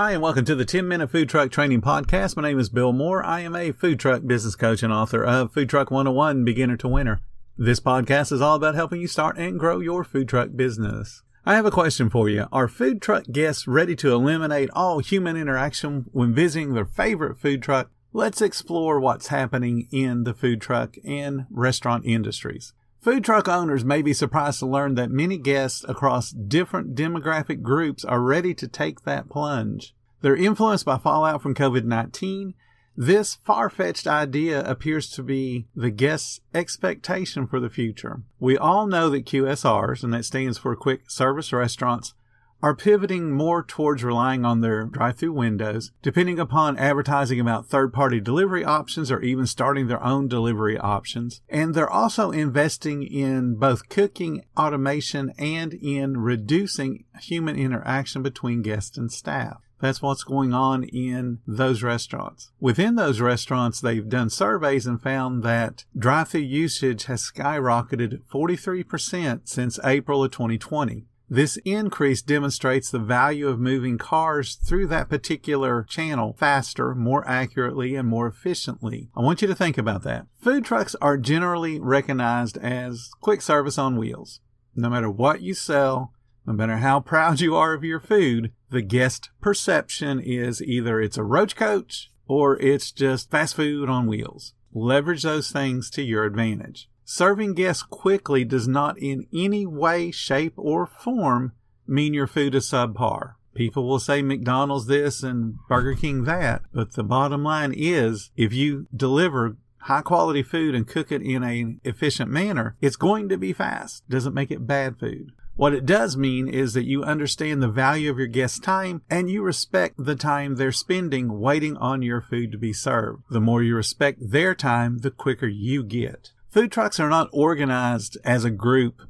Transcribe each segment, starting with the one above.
Hi, and welcome to the 10 Minute Food Truck Training Podcast. My name is Bill Moore. I am a food truck business coach and author of Food Truck 101 Beginner to Winner. This podcast is all about helping you start and grow your food truck business. I have a question for you. Are food truck guests ready to eliminate all human interaction when visiting their favorite food truck? Let's explore what's happening in the food truck and restaurant industries. Food truck owners may be surprised to learn that many guests across different demographic groups are ready to take that plunge. They're influenced by fallout from COVID 19. This far fetched idea appears to be the guest's expectation for the future. We all know that QSRs, and that stands for quick service restaurants, are pivoting more towards relying on their drive through windows, depending upon advertising about third party delivery options or even starting their own delivery options. And they're also investing in both cooking automation and in reducing human interaction between guests and staff. That's what's going on in those restaurants. Within those restaurants, they've done surveys and found that drive-through usage has skyrocketed 43% since April of 2020. This increase demonstrates the value of moving cars through that particular channel faster, more accurately, and more efficiently. I want you to think about that. Food trucks are generally recognized as quick service on wheels. No matter what you sell, no matter how proud you are of your food, the guest perception is either it's a roach coach or it's just fast food on wheels. Leverage those things to your advantage. Serving guests quickly does not in any way, shape, or form mean your food is subpar. People will say McDonald's this and Burger King that, but the bottom line is if you deliver high quality food and cook it in an efficient manner, it's going to be fast. Doesn't make it bad food. What it does mean is that you understand the value of your guest's time and you respect the time they're spending waiting on your food to be served. The more you respect their time, the quicker you get. Food trucks are not organized as a group,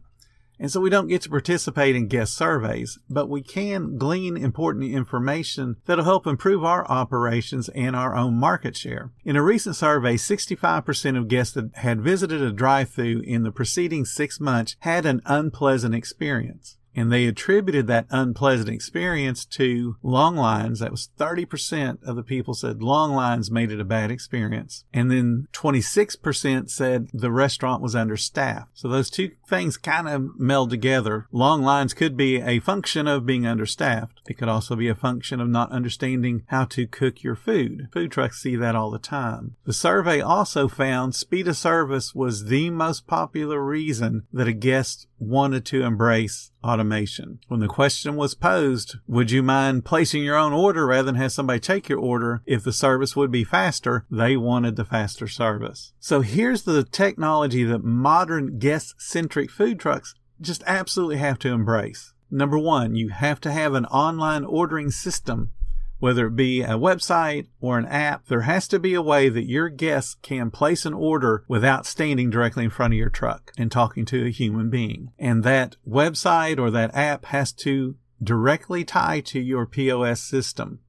and so we don't get to participate in guest surveys, but we can glean important information that'll help improve our operations and our own market share. In a recent survey, 65% of guests that had visited a drive-through in the preceding six months had an unpleasant experience and they attributed that unpleasant experience to long lines. That was 30% of the people said long lines made it a bad experience. And then 26% said the restaurant was understaffed. So those two things kind of meld together. Long lines could be a function of being understaffed. It could also be a function of not understanding how to cook your food. Food trucks see that all the time. The survey also found speed of service was the most popular reason that a guest wanted to embrace automation. When the question was posed, would you mind placing your own order rather than have somebody take your order if the service would be faster? They wanted the faster service. So here's the technology that modern guest centric food trucks just absolutely have to embrace. Number one, you have to have an online ordering system whether it be a website or an app, there has to be a way that your guests can place an order without standing directly in front of your truck and talking to a human being. And that website or that app has to directly tie to your POS system.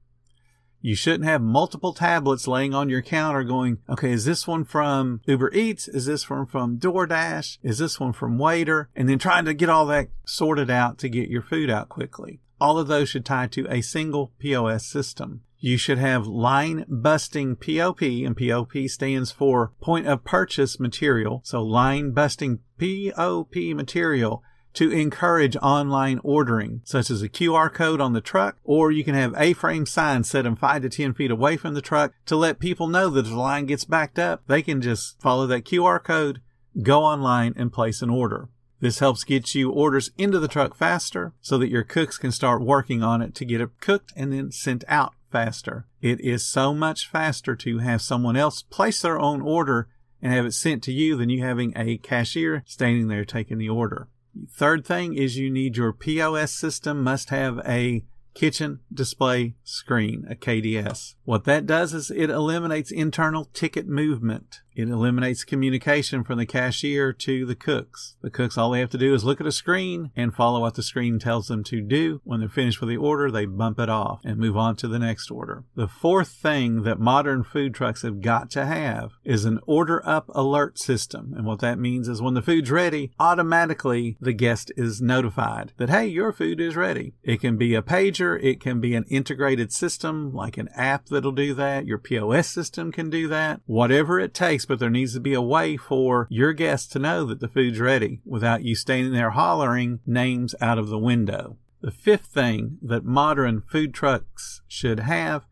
You shouldn't have multiple tablets laying on your counter going, okay, is this one from Uber Eats? Is this one from DoorDash? Is this one from Waitr? And then trying to get all that sorted out to get your food out quickly. All of those should tie to a single POS system. You should have line busting POP, and POP stands for point of purchase material. So line busting POP material to encourage online ordering, such as a QR code on the truck, or you can have A-frame signs set them five to 10 feet away from the truck to let people know that if the line gets backed up, they can just follow that QR code, go online and place an order. This helps get you orders into the truck faster so that your cooks can start working on it to get it cooked and then sent out faster. It is so much faster to have someone else place their own order and have it sent to you than you having a cashier standing there taking the order. Third thing is you need your POS system must have a kitchen display screen, a KDS. What that does is it eliminates internal ticket movement. It eliminates communication from the cashier to the cooks. The cooks, all they have to do is look at a screen and follow what the screen tells them to do. When they're finished with the order, they bump it off and move on to the next order. The fourth thing that modern food trucks have got to have is an order up alert system. And what that means is when the food's ready, automatically the guest is notified that, hey, your food is ready. It can be a pager. It can be an integrated system like an app that'll do that. Your POS system can do that. Whatever it takes but there needs to be a way for your guests to know that the food's ready without you standing there hollering names out of the window. The fifth thing that modern food trucks should have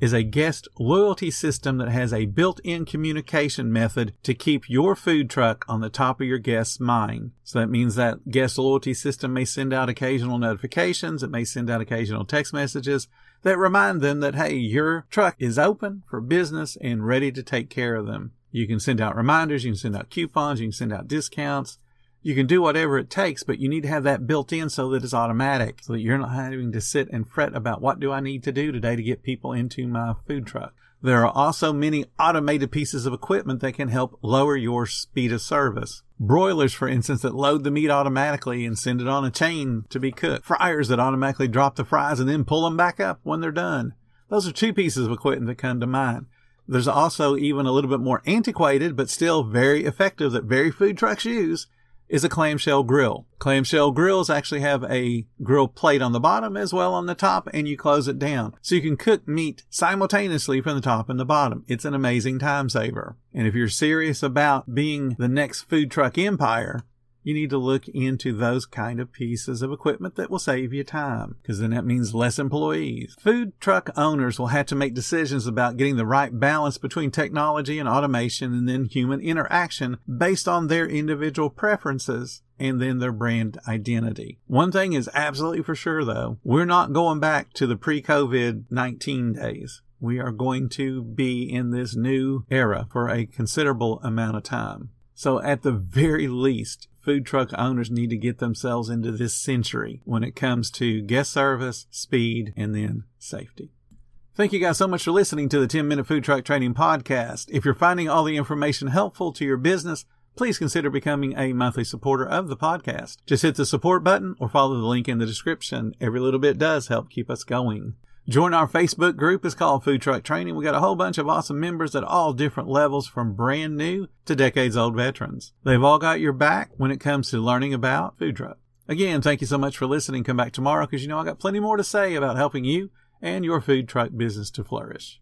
is a guest loyalty system that has a built-in communication method to keep your food truck on the top of your guest's mind. So that means that guest loyalty system may send out occasional notifications. It may send out occasional text messages that remind them that, hey, your truck is open for business and ready to take care of them. You can send out reminders, you can send out coupons, you can send out discounts. You can do whatever it takes, but you need to have that built in so that it's automatic, so that you're not having to sit and fret about what do I need to do today to get people into my food truck. There are also many automated pieces of equipment that can help lower your speed of service. Broilers, for instance, that load the meat automatically and send it on a chain to be cooked. Fryers that automatically drop the fries and then pull them back up when they're done. Those are two pieces of equipment that come to mind. There's also even a little bit more antiquated, but still very effective that very food trucks use is a clamshell grill. Clamshell grills actually have a grill plate on the bottom as well on the top and you close it down. So you can cook meat simultaneously from the top and the bottom. It's an amazing time saver. And if you're serious about being the next food truck empire, you need to look into those kind of pieces of equipment that will save you time because then that means less employees. Food truck owners will have to make decisions about getting the right balance between technology and automation and then human interaction based on their individual preferences and then their brand identity. One thing is absolutely for sure though, we're not going back to the pre-COVID 19 days. We are going to be in this new era for a considerable amount of time. So at the very least, food truck owners need to get themselves into this century when it comes to guest service, speed, and then safety. Thank you guys so much for listening to the 10 Minute Food Truck Training Podcast. If you're finding all the information helpful to your business, please consider becoming a monthly supporter of the podcast. Just hit the support button or follow the link in the description. Every little bit does help keep us going. Join our Facebook group. It's called Food Truck Training. We got a whole bunch of awesome members at all different levels from brand new to decades old veterans. They've all got your back when it comes to learning about food truck. Again, thank you so much for listening. Come back tomorrow because you know I got plenty more to say about helping you and your food truck business to flourish.